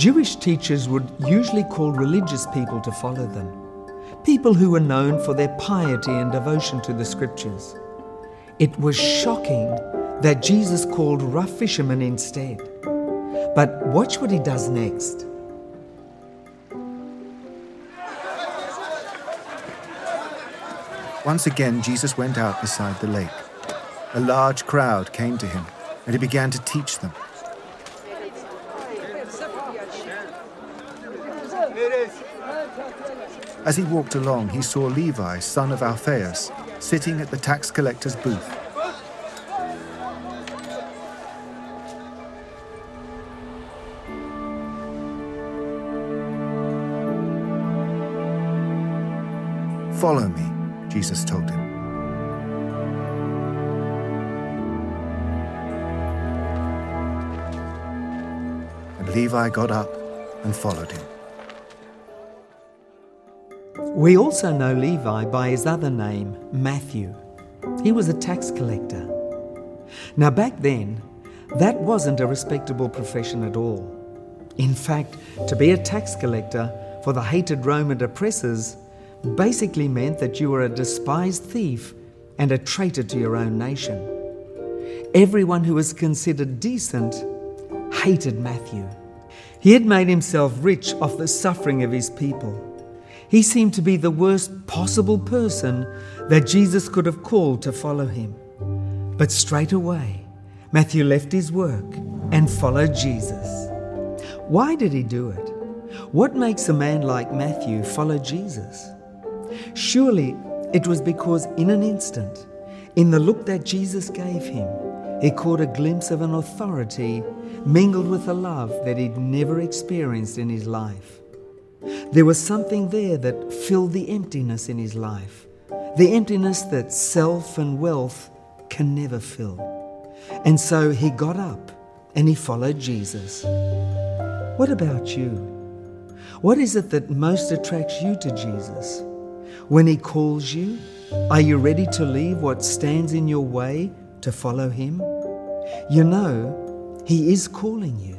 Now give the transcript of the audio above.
Jewish teachers would usually call religious people to follow them, people who were known for their piety and devotion to the scriptures. It was shocking that Jesus called rough fishermen instead. But watch what he does next. Once again, Jesus went out beside the lake. A large crowd came to him, and he began to teach them. As he walked along, he saw Levi, son of Alphaeus, sitting at the tax collector's booth. Follow me, Jesus told him. Levi got up and followed him. We also know Levi by his other name, Matthew. He was a tax collector. Now, back then, that wasn't a respectable profession at all. In fact, to be a tax collector for the hated Roman oppressors basically meant that you were a despised thief and a traitor to your own nation. Everyone who was considered decent hated Matthew. He had made himself rich off the suffering of his people. He seemed to be the worst possible person that Jesus could have called to follow him. But straight away, Matthew left his work and followed Jesus. Why did he do it? What makes a man like Matthew follow Jesus? Surely it was because in an instant, in the look that Jesus gave him, he caught a glimpse of an authority mingled with a love that he'd never experienced in his life. There was something there that filled the emptiness in his life, the emptiness that self and wealth can never fill. And so he got up and he followed Jesus. What about you? What is it that most attracts you to Jesus? When he calls you, are you ready to leave what stands in your way to follow him? You know, he is calling you.